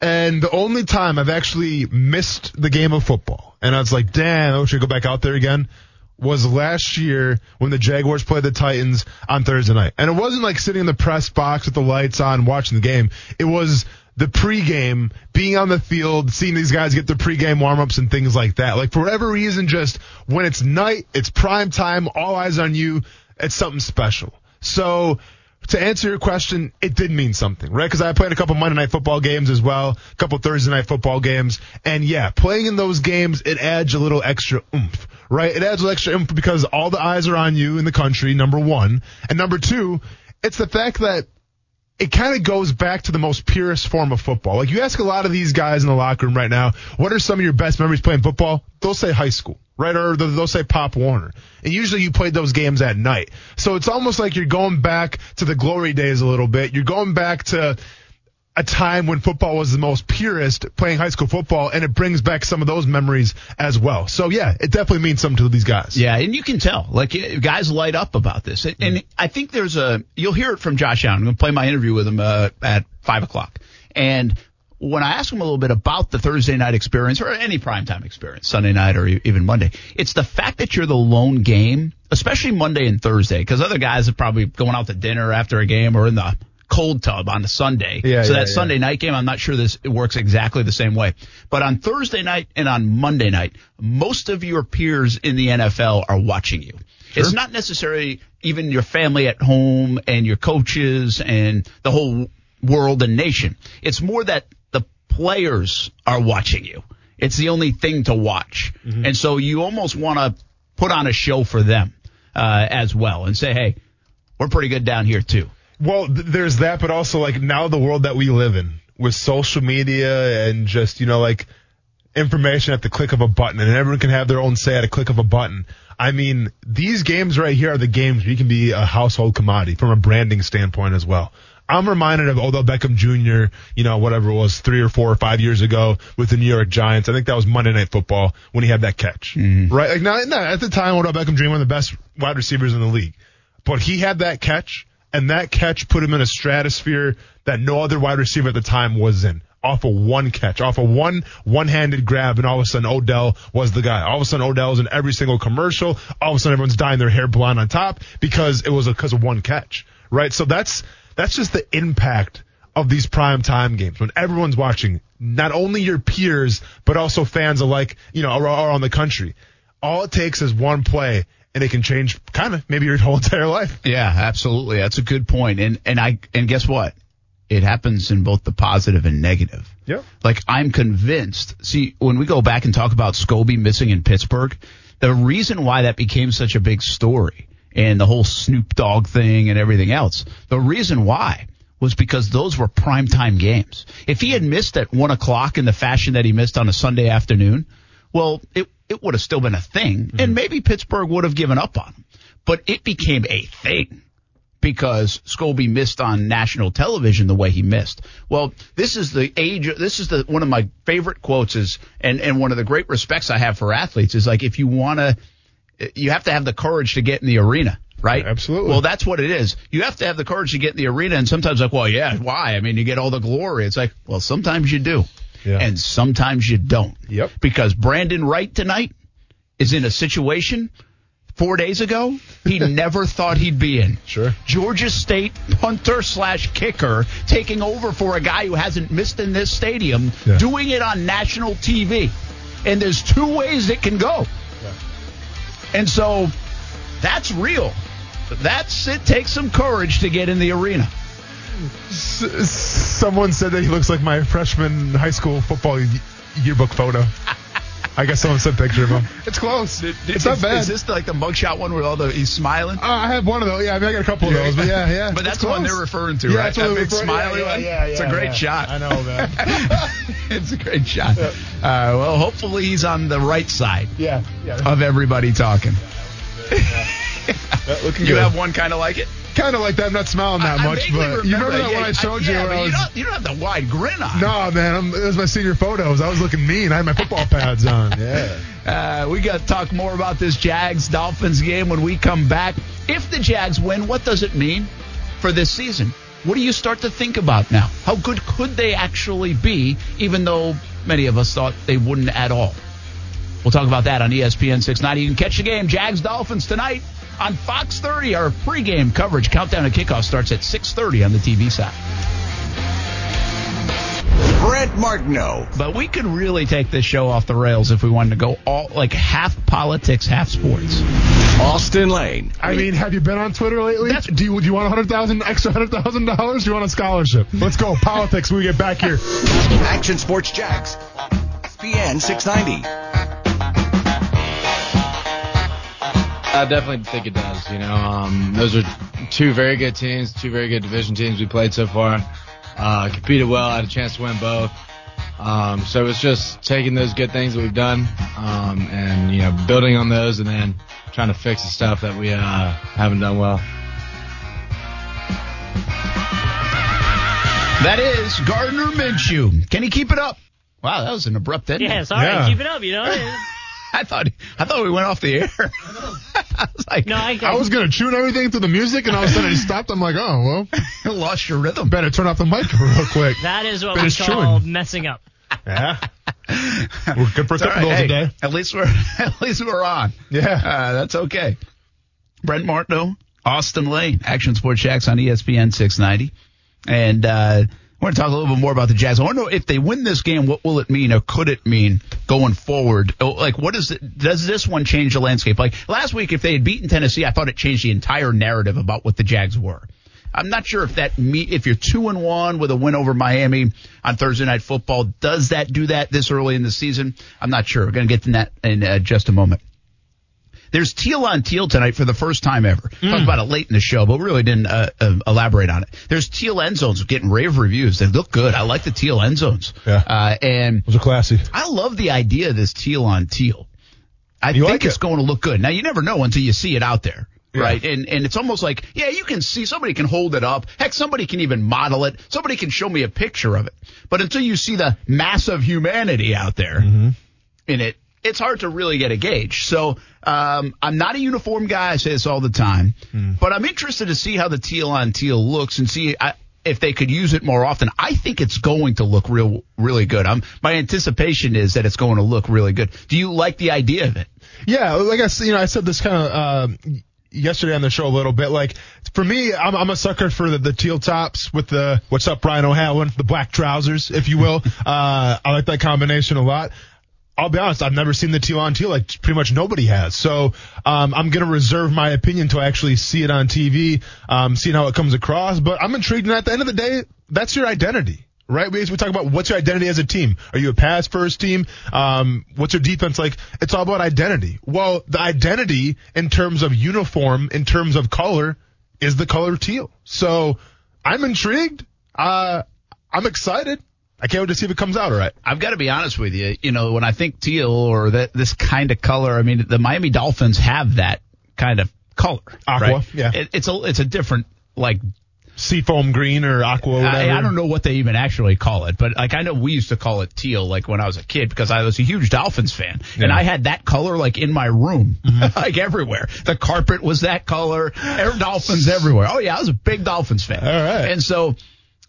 Speaker 3: And the only time I've actually missed the game of football, and I was like, damn, I wish I go back out there again, was last year when the Jaguars played the Titans on Thursday night. And it wasn't like sitting in the press box with the lights on watching the game. It was the pregame, being on the field, seeing these guys get their pregame warmups and things like that. Like for whatever reason, just when it's night, it's prime time, all eyes on you, it's something special. So to answer your question, it did mean something, right? Because I played a couple Monday night football games as well, a couple Thursday night football games, and yeah, playing in those games, it adds a little extra oomph, right? It adds a little extra oomph because all the eyes are on you in the country, number one, and number two, it's the fact that it kind of goes back to the most purest form of football. Like you ask a lot of these guys in the locker room right now, what are some of your best memories playing football? They'll say high school, right? Or they'll say Pop Warner. And usually you played those games at night. So it's almost like you're going back to the glory days a little bit. You're going back to a time when football was the most purest playing high school football and it brings back some of those memories as well. So yeah, it definitely means something to these guys.
Speaker 2: Yeah, and you can tell, like uh, guys light up about this, and, and I think there's a you'll hear it from Josh Allen. I'm going to play my interview with him uh, at five o'clock, and when I ask him a little bit about the Thursday night experience or any primetime experience, Sunday night or even Monday, it's the fact that you're the lone game, especially Monday and Thursday, because other guys are probably going out to dinner after a game or in the cold tub on a Sunday.
Speaker 3: Yeah,
Speaker 2: so
Speaker 3: yeah,
Speaker 2: that
Speaker 3: yeah.
Speaker 2: Sunday night game, I'm not sure this it works exactly the same way. But on Thursday night and on Monday night, most of your peers in the NFL are watching you. It's not necessarily even your family at home and your coaches and the whole world and nation. It's more that players are watching you. It's the only thing to watch. And so you almost want to put on a show for them uh, as well and say, hey, we're pretty good down here too.
Speaker 3: Well, th- there's that, but also like now the world that we live in with social media and just, you know, like information at the click of a button and everyone can have their own say at a click of a button. I mean, these games right here are the games where you can be a household commodity from a branding standpoint as well. I'm reminded of Odell Beckham Jr., you know, whatever it was, three or four or five years ago with the New York Giants. I think that was Monday Night Football when he had that catch.
Speaker 2: Mm-hmm.
Speaker 3: Right? Like, now, now, at the time, Odell Beckham Jr., one of the best wide receivers in the league. But he had that catch, and that catch put him in a stratosphere that no other wide receiver at the time was in. Off of one catch, off of one one-handed grab, and all of a sudden Odell was the guy. All of a sudden Odell's in every single commercial. All of a sudden everyone's dyeing their hair blonde on top because it was because of one catch, right? So that's that's just the impact of these prime time games when everyone's watching, not only your peers but also fans alike, you know, around the country. All it takes is one play, and it can change kind of maybe your whole entire life.
Speaker 2: Yeah, absolutely. That's a good point. And and I and guess what? It happens in both the positive and negative.
Speaker 3: Yep.
Speaker 2: Like I'm convinced. See, when we go back and talk about Scobee missing in Pittsburgh, the reason why that became such a big story and the whole Snoop Dogg thing and everything else, the reason why was because those were primetime games. If he had missed at one o'clock in the fashion that he missed on a Sunday afternoon, well, it it would have still been a thing, and mm-hmm. maybe Pittsburgh would have given up on him. But it became a thing because Scobee missed on national television the way he missed. Well, this is the age. This is the one of my favorite quotes is, and and one of the great respects I have for athletes is like if you want to, you have to have the courage to get in the arena. Right?
Speaker 3: Absolutely.
Speaker 2: Well, that's what it is. You have to have the courage to get in the arena, and sometimes like, well, yeah, why? I mean, you get all the glory. It's like, well, sometimes you do,
Speaker 3: Yeah.
Speaker 2: and sometimes you don't.
Speaker 3: Yep.
Speaker 2: Because Brandon Wright tonight is in a situation four days ago he never thought he'd be in.
Speaker 3: Sure.
Speaker 2: Georgia State punter slash kicker taking over for a guy who hasn't missed in this stadium,
Speaker 3: Yeah.
Speaker 2: doing it on national TV. And there's two ways it can go. And so that's real. That's it takes some courage to get in the arena.
Speaker 3: S- someone said that he looks like my freshman high school football yearbook photo. I guess someone sent a picture of him. It's close. it's not
Speaker 2: is,
Speaker 3: bad.
Speaker 2: Is this like the mugshot one where all the he's smiling?
Speaker 3: Uh, I have one of those. Yeah, I mean, I got a couple of those, but yeah, yeah.
Speaker 2: But that's the one they're referring to,
Speaker 3: Yeah,
Speaker 2: right?
Speaker 3: that's
Speaker 2: That big smiley
Speaker 3: yeah,
Speaker 2: one?
Speaker 3: Yeah, yeah,
Speaker 2: It's a great
Speaker 3: yeah.
Speaker 2: shot.
Speaker 3: I know, man.
Speaker 2: it's a great shot. Uh, well, hopefully he's on the right side
Speaker 3: yeah, yeah.
Speaker 2: of everybody talking.
Speaker 3: Yeah, looking
Speaker 2: You
Speaker 3: good.
Speaker 2: have one kind of like it?
Speaker 3: Kind of like that. I'm not smiling that
Speaker 2: I- I
Speaker 3: much,
Speaker 2: vaguely
Speaker 3: but you remember that
Speaker 2: yeah,
Speaker 3: one I showed you?
Speaker 2: yeah, but
Speaker 3: I
Speaker 2: you,
Speaker 3: was,
Speaker 2: don't, you don't have the wide grin on.
Speaker 3: no, man, I'm, it was my senior photos. I was looking mean. I had my football pads on. Yeah.
Speaker 2: Uh, we got to talk more about this Jags Dolphins game when we come back. If the Jags win, what does it mean for this season? What do you start to think about now? How good could they actually be, even though many of us thought they wouldn't at all? We'll talk about that on ESPN 690. You can catch the game Jags Dolphins tonight on Fox 30. Our pregame coverage countdown to kickoff starts at 6:30 on the TV side.
Speaker 6: Brent Martineau.
Speaker 2: But we could really take this show off the rails if we wanted to go all like half politics, half sports.
Speaker 6: Austin Lane.
Speaker 3: I mean, have you been on Twitter lately? Do you do you want a hundred thousand extra hundred thousand dollars? Do you want a scholarship? Let's go politics. When we get back here.
Speaker 6: Action Sports Jax. ESPN 690.
Speaker 7: I definitely think it does. You know, um, those are two very good teams, two very good division teams we played so far. Uh, competed well, had a chance to win both. Um, so it's just taking those good things that we've done um, and you know building on those, and then trying to fix the stuff that we uh, haven't done well.
Speaker 2: That is Gardner Minshew. Can he keep it up? Wow, that was an abrupt ending.
Speaker 8: Yeah, sorry.
Speaker 3: Yeah.
Speaker 8: Keep it up, you know.
Speaker 2: I thought I thought we went off the air. I was like,
Speaker 8: No, I,
Speaker 3: I was gonna tune everything to the music, and all of a sudden it stopped. I'm like, oh well,
Speaker 2: lost your rhythm.
Speaker 3: better turn off the mic real quick.
Speaker 8: that is what
Speaker 3: But
Speaker 8: we
Speaker 3: it's
Speaker 8: call
Speaker 3: chewing.
Speaker 8: messing up.
Speaker 3: Yeah, we're good for a
Speaker 2: It's all
Speaker 3: couple
Speaker 2: right.
Speaker 3: of those
Speaker 2: Hey,
Speaker 3: a day.
Speaker 2: At least we're at least we're on.
Speaker 3: Yeah.
Speaker 2: Uh, that's okay. Brent Martineau, Austin Lane, Action Sports Jax on ESPN 690. And uh, I want to talk a little bit more about the Jags. I want to know if they win this game, what will it mean or could it mean going forward? Oh, Like, what is it? Does this one change the landscape? Like last week, if they had beaten Tennessee, I thought it changed the entire narrative about what the Jags were. I'm not sure if that me if you're two and one with a win over Miami on Thursday night football, does that do that this early in the season? I'm not sure. We're going to get to that in uh, just a moment. There's teal on teal tonight for the first time ever.
Speaker 3: Hmm.
Speaker 2: Talked about it late in the show, but really didn't uh, uh, elaborate on it. There's teal end zones getting rave reviews. They look good. I like the teal end zones.
Speaker 3: Yeah.
Speaker 2: Uh, and
Speaker 3: Those are classy.
Speaker 2: I love the idea of this teal on teal. I
Speaker 3: You
Speaker 2: think
Speaker 3: like
Speaker 2: it's
Speaker 3: it?
Speaker 2: going to look good. Now you never know until you see it out there.
Speaker 3: Yeah.
Speaker 2: Right. And and it's almost like, yeah, you can see somebody can hold it up. Heck, somebody can even model it. Somebody can show me a picture of it. But until you see the mass of humanity out there
Speaker 3: Mm-hmm.
Speaker 2: in it, it's hard to really get a gauge. So um, I'm not a uniform guy. I say this all the time,
Speaker 3: Hmm.
Speaker 2: but I'm interested to see how the teal on teal looks and see I, if they could use it more often. I think it's going to look real, really good. I'm, my anticipation is that it's going to look really good. Do you like the idea of it?
Speaker 3: Yeah, like I you know, I said this kind of uh, yesterday on the show a little bit. Like for me, I'm, I'm a sucker for the, the teal tops with the what's up, Brian O'Halloran, the black trousers, if you will. uh, I like that combination a lot. I'll be honest, I've never seen the teal on teal like pretty much nobody has. So um, I'm gonna reserve my opinion until I actually see it on TV, um, seeing how it comes across. But I'm intrigued, and at the end of the day, that's your identity. Right, we, we talk about what's your identity as a team. Are you a pass first team? Um, what's your defense like? It's all about identity. Well, the identity in terms of uniform, in terms of color, is the color teal. So I'm intrigued. Uh, I'm excited. I can't wait to see if it comes out all right.
Speaker 2: I've got to be honest with you. You know, when I think teal or that this kind of color, I mean, the Miami Dolphins have that kind of color.
Speaker 3: Aqua,
Speaker 2: right?
Speaker 3: yeah.
Speaker 2: It, it's a it's a different like
Speaker 3: Seafoam green or aqua, whatever.
Speaker 2: I, I don't know what they even actually call it, but like I know we used to call it teal, like when I was a kid, because I was a huge Dolphins fan, and I had that color like in my room, mm-hmm. like everywhere. The carpet was that color, Air Dolphins everywhere. Oh yeah, I was a big Dolphins fan.
Speaker 3: All right.
Speaker 2: and so,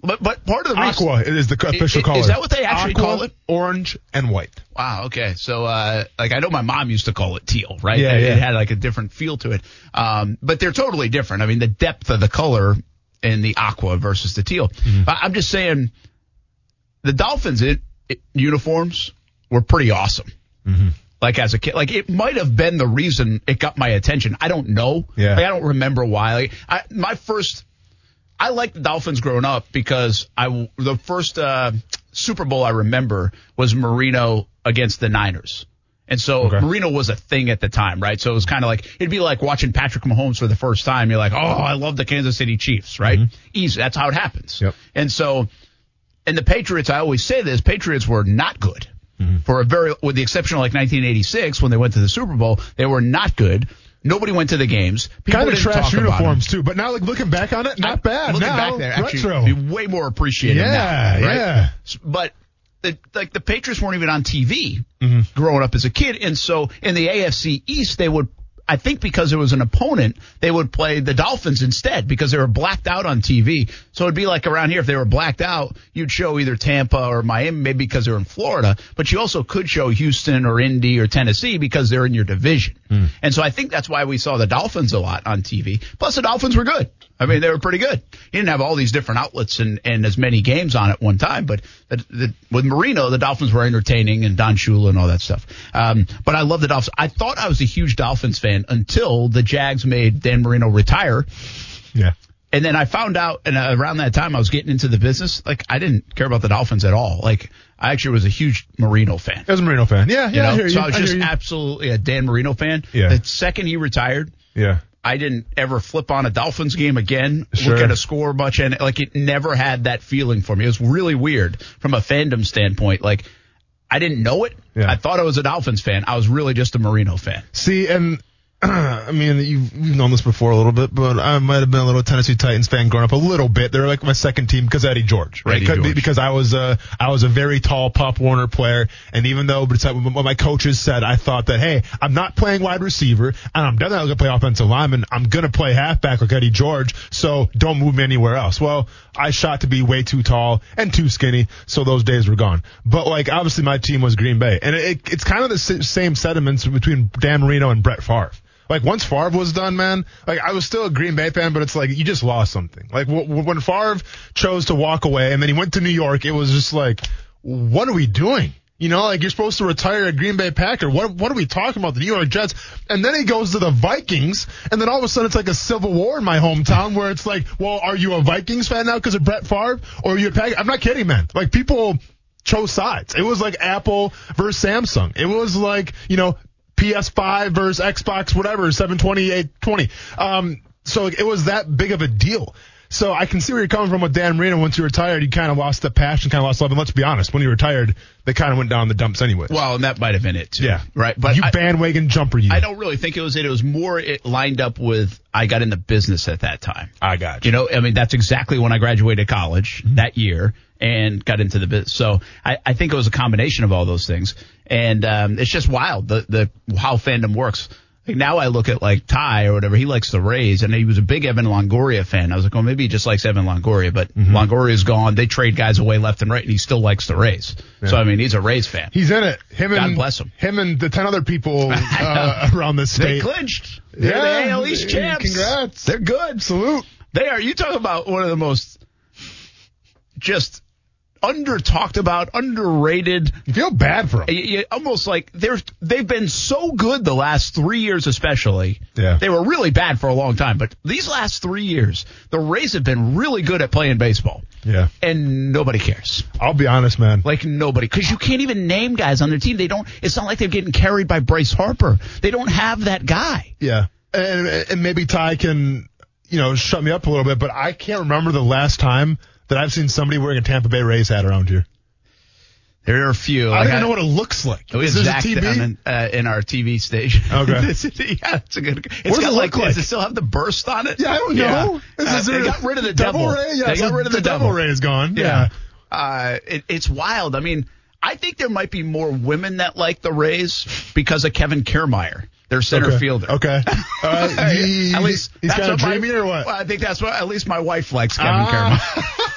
Speaker 2: but but part of the reason,
Speaker 3: Aqua is the official color.
Speaker 2: is that what they actually
Speaker 3: Aqua,
Speaker 2: call it?
Speaker 3: Orange and white.
Speaker 2: Wow. Okay. So, uh, like I know my mom used to call it teal, right?
Speaker 3: Yeah,
Speaker 2: it,
Speaker 3: yeah.
Speaker 2: it had like a different feel to it. Um, but they're totally different. I mean, the depth of the color in the aqua versus the teal.
Speaker 3: Mm-hmm.
Speaker 2: I, I'm just saying the Dolphins it, it, uniforms were pretty awesome.
Speaker 3: Mm-hmm.
Speaker 2: Like as a kid, like it might have been the reason it got my attention. I don't know.
Speaker 3: Yeah.
Speaker 2: Like, I don't remember why. Like, I, my first, I liked the Dolphins growing up because I the first uh, Super Bowl I remember was Marino against the Niners. And so
Speaker 3: Okay.
Speaker 2: Marino was a thing at the time, right? So it was kind of like it'd be like watching Patrick Mahomes for the first time. You're like, oh, I love the Kansas City Chiefs, right? Easy. That's how it happens.
Speaker 3: Mm-hmm. Yep.
Speaker 2: And so, and the Patriots, I always say this: Patriots were not good
Speaker 3: Mm-hmm.
Speaker 2: for a very, with the exception of like 1986 when they went to the Super Bowl. They were not good. Nobody went to the games. People
Speaker 3: Kind of trash
Speaker 2: talk about them.
Speaker 3: uniforms too, but now like looking back on it, not bad.
Speaker 2: Looking
Speaker 3: now,
Speaker 2: back there, actually,
Speaker 3: retro.
Speaker 2: be way more appreciated.
Speaker 3: Yeah,
Speaker 2: now, right?
Speaker 3: yeah.
Speaker 2: But the, like the Patriots weren't even on TV
Speaker 3: Mm-hmm.
Speaker 2: growing up as a kid, and so in the AFC East they would. I think because it was an opponent, they would play the Dolphins instead because they were blacked out on TV. So it'd be like around here if they were blacked out, you'd show either Tampa or Miami, maybe because they're in Florida, but you also could show Houston or Indy or Tennessee because they're in your division. Hmm. And so I think that's why we saw the Dolphins a lot on TV. Plus the Dolphins were good. I mean, they were pretty good. He didn't have all these different outlets and, and as many games on at one time, but the, the, with Marino, the Dolphins were entertaining and Don Shula and all that stuff. Um, but I love the Dolphins. I thought I was a huge Dolphins fan until the Jags made Dan Marino retire.
Speaker 3: Yeah.
Speaker 2: And then I found out, and uh, around that time I was getting into the business. Like I didn't care about the Dolphins at all. Like I actually was a huge Marino fan.
Speaker 3: I was a Marino fan. Yeah, yeah.
Speaker 2: You know,
Speaker 3: I
Speaker 2: so I was just absolutely a Dan Marino fan.
Speaker 3: Yeah.
Speaker 2: The second he retired,
Speaker 3: yeah.
Speaker 2: I didn't ever flip on a Dolphins game again,
Speaker 3: Sure.
Speaker 2: look at a score much, and like it never had that feeling for me. It was really weird from a fandom standpoint. Like I didn't know it.
Speaker 3: Yeah.
Speaker 2: I thought I was a Dolphins fan. I was really just a Marino fan.
Speaker 3: See, and I mean, you've, you've known this before a little bit, but I might have been a little Tennessee Titans fan growing up a little bit. They're like my second team because Eddie George, right?
Speaker 2: Eddie George.
Speaker 3: Because I was a I was a very tall Pop Warner player, and even though but what my coaches said, I thought that hey, I'm not playing wide receiver, and I'm definitely going to play offensive lineman. I'm going to play halfback like Eddie George, so don't move me anywhere else. Well, I shot to be way too tall and too skinny, so those days were gone. But like obviously my team was Green Bay, and it, it's kind of the same sentiments between Dan Marino and Brett Favre. Like once Favre was done, man, like I was still a Green Bay fan, but it's like you just lost something. Like w- when Favre chose to walk away and then he went to New York, it was just like, what are we doing? You know, like you're supposed to retire a Green Bay Packer. What what are we talking about? The New York Jets, and then he goes to the Vikings, and then all of a sudden it's like a civil war in my hometown where it's like, well, are you a Vikings fan now because of Brett Favre, or are you a Packer? I'm not kidding, man. Like people chose sides. It was like Apple versus Samsung. It was like you know PS5 versus Xbox, whatever, 720, 820. Um, so it was that big of a deal. So I can see where you're coming from with Dan Marino. Once you retired, you kind of lost the passion, kind of lost love. And let's be honest, when you retired, they kind of went down the dumps anyway.
Speaker 2: Well, and that might have been it too.
Speaker 3: yeah,
Speaker 2: Right. But
Speaker 3: you
Speaker 2: I,
Speaker 3: bandwagon jumper, you.
Speaker 2: I don't really think it was it. It was more it lined up with I got in the business at that time.
Speaker 3: I got
Speaker 2: You know, I mean, that's exactly when I graduated college
Speaker 3: Mm-hmm.
Speaker 2: that year and got into the business. So I, I think it was a combination of all those things. And, um, it's just wild the, the, how fandom works. Like now I look at like Ty or whatever, he likes the Rays and he was a big Evan Longoria fan. I was like, well, maybe he just likes Evan Longoria, but
Speaker 3: Mm-hmm.
Speaker 2: Longoria's gone. They trade guys away left and right and he still likes the Rays. So I mean, he's a Rays fan.
Speaker 3: He's in it. Him
Speaker 2: God
Speaker 3: and
Speaker 2: bless him.
Speaker 3: Him and the ten other people uh, around
Speaker 2: They
Speaker 3: state.
Speaker 2: clinched. They're
Speaker 3: Yeah.
Speaker 2: the AL East champs.
Speaker 3: Congrats.
Speaker 2: They're good.
Speaker 3: Salute.
Speaker 2: They are. You talk about one of the most just under talked about, underrated.
Speaker 3: You feel bad for him.
Speaker 2: You, you- almost like they're they've been so good the last three years, especially.
Speaker 3: Yeah.
Speaker 2: They were really bad for a long time, but these last three years, the Rays have been really good at playing baseball,
Speaker 3: Yeah.
Speaker 2: and nobody cares.
Speaker 3: I'll be honest, man.
Speaker 2: Like nobody, because you can't even name guys on their team. They don't. It's not like they're getting carried by Bryce Harper. They don't have that guy.
Speaker 3: Yeah. And, and maybe Ty can, you know, shut me up a little bit, but I can't remember the last time that I've seen somebody wearing a Tampa Bay Rays hat around here.
Speaker 2: There are a few.
Speaker 3: I
Speaker 2: Like
Speaker 3: don't even know what it looks like.
Speaker 2: We
Speaker 3: Is this a
Speaker 2: Zach
Speaker 3: TV?
Speaker 2: on, uh, in our TV station.
Speaker 3: Okay.
Speaker 2: This yeah, it's a good. It's
Speaker 3: does
Speaker 2: got
Speaker 3: it
Speaker 2: like,
Speaker 3: look like?
Speaker 2: does it still have the burst on it?
Speaker 3: Yeah, I don't know. Is
Speaker 2: Uh, they got rid of the devil.
Speaker 3: Ray? Yeah,
Speaker 2: they got rid of the,
Speaker 3: the devil ray is gone.
Speaker 2: Yeah. Uh, it, it's wild. I mean, I think there might be more women that like the Rays because of Kevin Kiermaier, their center
Speaker 3: okay.
Speaker 2: fielder.
Speaker 3: Okay. Uh, he-
Speaker 2: at least
Speaker 3: he's
Speaker 2: that's
Speaker 3: kind of
Speaker 2: what my-
Speaker 3: dreamy or what?
Speaker 2: Well, I think that's what at least my wife likes Kevin
Speaker 3: Ah.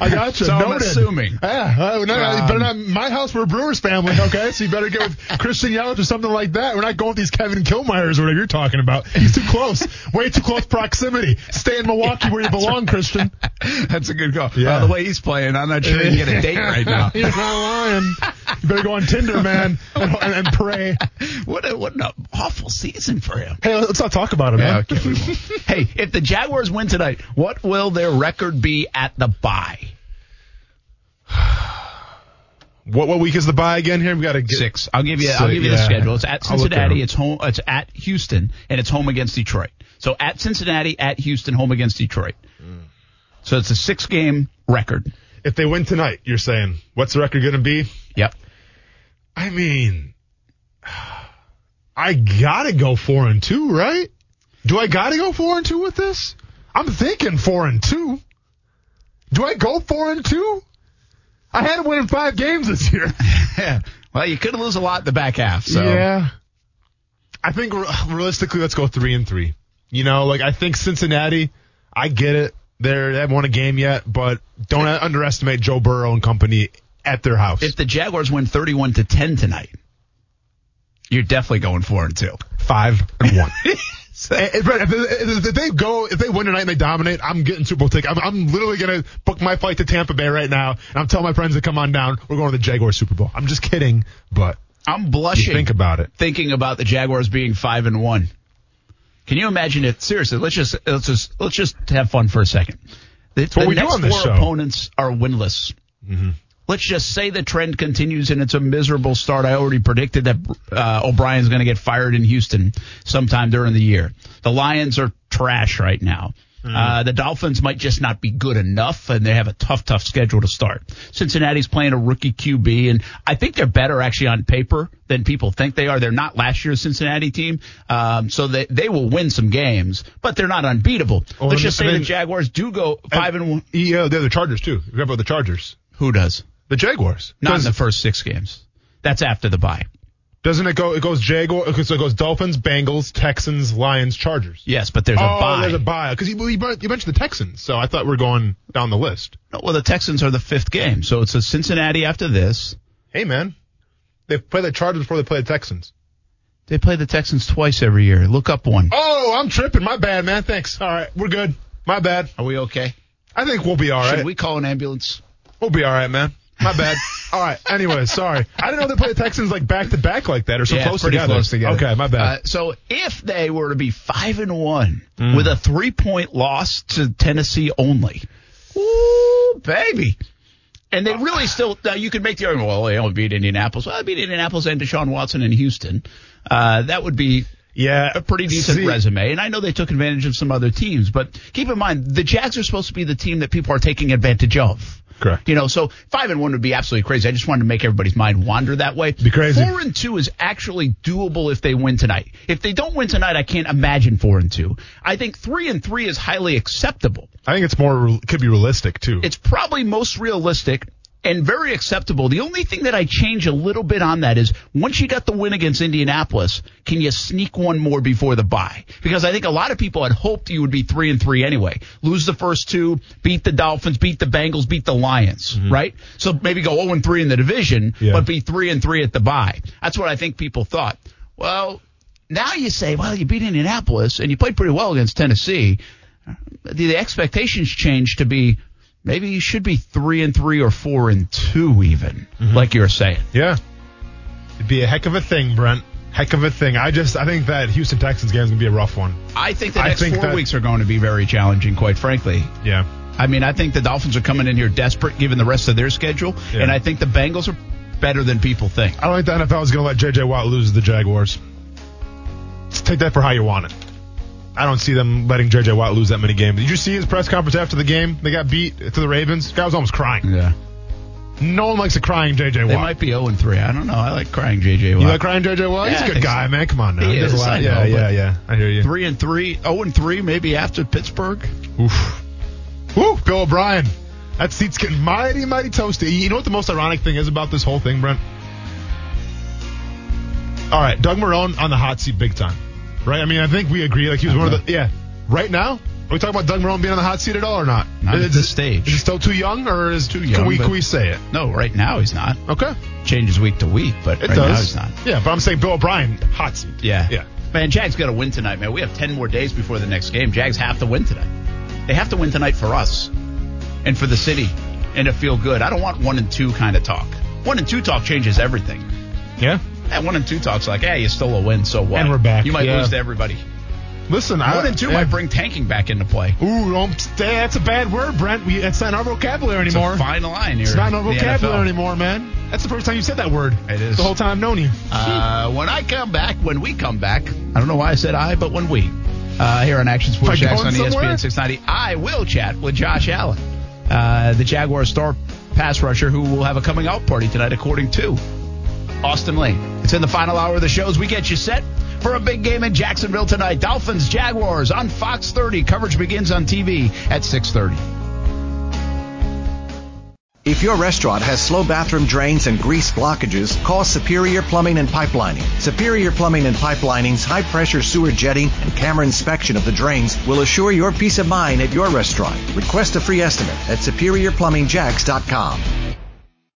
Speaker 3: I got you.
Speaker 2: So I'm assuming.
Speaker 3: Yeah, uh, no,
Speaker 2: Um,
Speaker 3: better not. My house, we're a Brewers family, okay? So you better get with Christian Yelich or something like that. We're not going with these Kevin Kilmeyers or whatever you're talking about. He's too close. Way too close proximity. Stay in Milwaukee where you belong, Christian.
Speaker 2: That's a good call.
Speaker 3: Yeah.
Speaker 2: Well, the way he's playing, I'm not sure he can get a date right now.
Speaker 3: You're not lying. You better go on Tinder, man, and, and, and pray.
Speaker 2: What a, what an awful season for him.
Speaker 3: Hey, let's not talk about it, man.
Speaker 2: okay, hey, if the Jaguars win tonight, what will their record be at the bye?
Speaker 3: What what week is the bye again? Here we got to get
Speaker 2: Six. I'll give you. I'll give you the schedule. It's at Cincinnati. It's home. It's at Houston, and it's home against Detroit. So at Cincinnati, at Houston, home against Detroit. Mm. So it's a six-game record.
Speaker 3: If they win tonight, you're saying what's the record going to be?
Speaker 2: Yep.
Speaker 3: I mean, I gotta go four and two, right? Do I gotta go four and two with this? I'm thinking four and two. Do I go four and two? I had to win in five games this year.
Speaker 2: Well, you could lose a lot in the back half. So
Speaker 3: Yeah. I think realistically, let's go three and three. You know, like I think Cincinnati, I get it. They're, they haven't won a game yet, but don't underestimate Joe Burrow and company at their house.
Speaker 2: if the Jaguars win 31 to 10 tonight, you're definitely going four and two.
Speaker 3: five and one. If, if, if they go, if they win tonight and they dominate, I'm getting Super Bowl ticket. I'm, I'm literally gonna book my flight to Tampa Bay right now, and I'm telling my friends to come on down. We're going to the Jaguars Super Bowl. I'm just kidding, but
Speaker 2: I'm blushing.
Speaker 3: think about it.
Speaker 2: thinking about the Jaguars being five and one. Can you imagine it? Seriously, let's just let's just let's just have fun for a second. The,
Speaker 3: what
Speaker 2: the next four
Speaker 3: show. Mm-hmm.
Speaker 2: opponents are winless. Let's just say the trend continues and it's a miserable start. I already predicted that uh, O'Brien's going to get fired in Houston sometime during the year. The Lions are trash right now.
Speaker 3: Mm-hmm.
Speaker 2: Uh, the Dolphins might just not be good enough, and they have a tough, tough schedule to start. Cincinnati's playing a rookie QB, and I think they're better actually on paper than people think they are. They're not last year's Cincinnati team, um, so they they will win some games, but they're not unbeatable.
Speaker 3: Well,
Speaker 2: Let's
Speaker 3: and
Speaker 2: just
Speaker 3: then-
Speaker 2: say the Jaguars do go five and one.
Speaker 3: Yeah, they're the Chargers too. Remember the Chargers,
Speaker 2: Who does?
Speaker 3: The Jaguars.
Speaker 2: Not in the first six games. That's after the bye.
Speaker 3: Doesn't it go? It goes Jaguar. Okay, so it goes Dolphins, Bengals, Texans, Lions, Chargers.
Speaker 2: Yes, but there's a
Speaker 3: oh,
Speaker 2: bye.
Speaker 3: there's a bye because you, you you mentioned the Texans, so I thought we are going down the list.
Speaker 2: No, well, the Texans are the fifth game, so it's a Cincinnati after this.
Speaker 3: Hey man, they play the Chargers before they play the Texans.
Speaker 2: They play the Texans twice every year. Look up one.
Speaker 3: Oh, I'm tripping. My bad, man. Thanks. All right, we're good. My bad.
Speaker 2: Are we okay?
Speaker 3: I think we'll be all right.
Speaker 2: Should we call an ambulance?
Speaker 3: We'll be all right, man. My bad. all right. Anyway, sorry. I didn't know they play the Texans like back to back like that or so
Speaker 2: yeah,
Speaker 3: close
Speaker 2: pretty
Speaker 3: together.
Speaker 2: close together.
Speaker 3: Okay, my bad.
Speaker 2: Uh, so if they were to be five and one with a three point loss to Tennessee only, ooh, baby. And they really still, uh, you could make the argument, well, they only beat Indianapolis. Well, I beat Indianapolis and Deshaun Watson in Houston. Uh, that would be
Speaker 3: Yeah,
Speaker 2: a pretty decent
Speaker 3: See,
Speaker 2: resume. And I know they took advantage of some other teams, but keep in mind, the Jags are supposed to be the team that people are taking advantage of.
Speaker 3: Correct.
Speaker 2: You know, so five and one would be absolutely crazy. I just wanted to make everybody's mind wander that way.
Speaker 3: Be crazy.
Speaker 2: Four and two is actually doable if they win tonight. If they don't win tonight, I can't imagine four and two. I think three and three is highly acceptable.
Speaker 3: I think it's more could be realistic too.
Speaker 2: It's probably most realistic and very acceptable. The only thing that I change a little bit on that is once you got the win against Indianapolis, can you sneak one more before the bye? Because I think a lot of people had hoped you would be three and three anyway. Lose the first two, beat the Dolphins, beat the Bengals, beat the Lions, mm-hmm. right? So maybe go 0 and three in the division,
Speaker 3: Yeah.
Speaker 2: but be three and three at the bye. That's what I think people thought. Well, now you say, well, you beat Indianapolis and you played pretty well against Tennessee. The, the expectations change to be maybe you should be three and three or four and two even, mm-hmm. like you're saying.
Speaker 3: yeah, it'd be a heck of a thing, Brent. Heck of a thing. I just I think that Houston Texans game is gonna be a rough one.
Speaker 2: I think the
Speaker 3: I
Speaker 2: next
Speaker 3: think
Speaker 2: four
Speaker 3: that-
Speaker 2: weeks are going to be very challenging, quite frankly.
Speaker 3: Yeah.
Speaker 2: I mean, I think the Dolphins are coming in here desperate given the rest of their schedule,
Speaker 3: Yeah.
Speaker 2: and I think the Bengals are better than people think.
Speaker 3: I don't think the NFL is going to let J.J. Watt lose to the Jaguars. Just take that for how you want it. I don't see them letting J.J. Watt lose that many games. Did you see his press conference after the game? They got beat to the Ravens. guy was almost crying.
Speaker 2: Yeah.
Speaker 3: No one likes a crying J.J. Watt.
Speaker 2: They might be 0 and 3. I don't know. I like crying JJ Watt.
Speaker 3: you like crying J.J. Watt?
Speaker 2: Yeah,
Speaker 3: He's a good guy,
Speaker 2: so.
Speaker 3: man. Come on now.
Speaker 2: He is,
Speaker 3: lot- yeah,
Speaker 2: know,
Speaker 3: yeah,
Speaker 2: but-
Speaker 3: yeah. I hear you.
Speaker 2: 3 and 3, 0 and 3 maybe after Pittsburgh.
Speaker 3: Oof. Woo, Bill O'Brien. That seat's getting mighty, mighty toasty. You know what the most ironic thing is about this whole thing, Brent? All right, Doug Marrone on the hot seat big time. Right? I mean, I think we agree. Like, he was one of the. Uh-huh. Yeah. Right now? Are we talking about Doug Marrone being on the hot seat at all or not?
Speaker 2: Not
Speaker 3: is,
Speaker 2: at this stage.
Speaker 3: Is it still too young or is
Speaker 2: Too
Speaker 3: Can
Speaker 2: young,
Speaker 3: we, can we say it?
Speaker 2: No, right now he's not.
Speaker 3: Okay.
Speaker 2: Changes week to week, but
Speaker 3: It
Speaker 2: right now he's not.
Speaker 3: Yeah, but I'm saying Bill O'Brien, hot seat.
Speaker 2: Yeah.
Speaker 3: Yeah.
Speaker 2: Man, Jags got to win tonight, man. We have 10 more days before the next game. Jags have to win tonight. They have to win tonight for us and for the city and to feel good. I don't want one and two kind of talk. One and two talk changes everything.
Speaker 3: Yeah.
Speaker 2: And one and two talk's like, hey, you stole a win, so what?
Speaker 3: And we're back,
Speaker 2: You might
Speaker 3: yeah.
Speaker 2: lose to everybody.
Speaker 3: Listen, I.
Speaker 2: One and two
Speaker 3: yeah.
Speaker 2: might bring tanking back into play.
Speaker 3: Ooh, don't, that's a bad word, Brent. We, that's not our vocabulary
Speaker 2: It's
Speaker 3: anymore.
Speaker 2: a fine line here.
Speaker 3: It's not our vocabulary anymore, man. That's the first time you said that word.
Speaker 2: It is.
Speaker 3: The whole time I've known you.
Speaker 2: Uh, when I come back, when we come back, I don't know why I said I, but when we, uh, here on Action Sports Jax on
Speaker 3: somewhere?
Speaker 2: ESPN 690, I will chat with Josh Allen, uh, the Jaguar star pass rusher who will have a coming out party tonight, according to Austin Lane. It's in the final hour of the show as we get you set for a big game in Jacksonville tonight. Dolphins, Jaguars on Fox 30. Coverage begins on TV at 630.
Speaker 6: If your restaurant has slow bathroom drains and grease blockages, call Superior Plumbing and Pipelining. Superior Plumbing and Pipelining's high pressure sewer jetting and camera inspection of the drains will assure your peace of mind at your restaurant. Request a free estimate at superiorplumbingjax.com.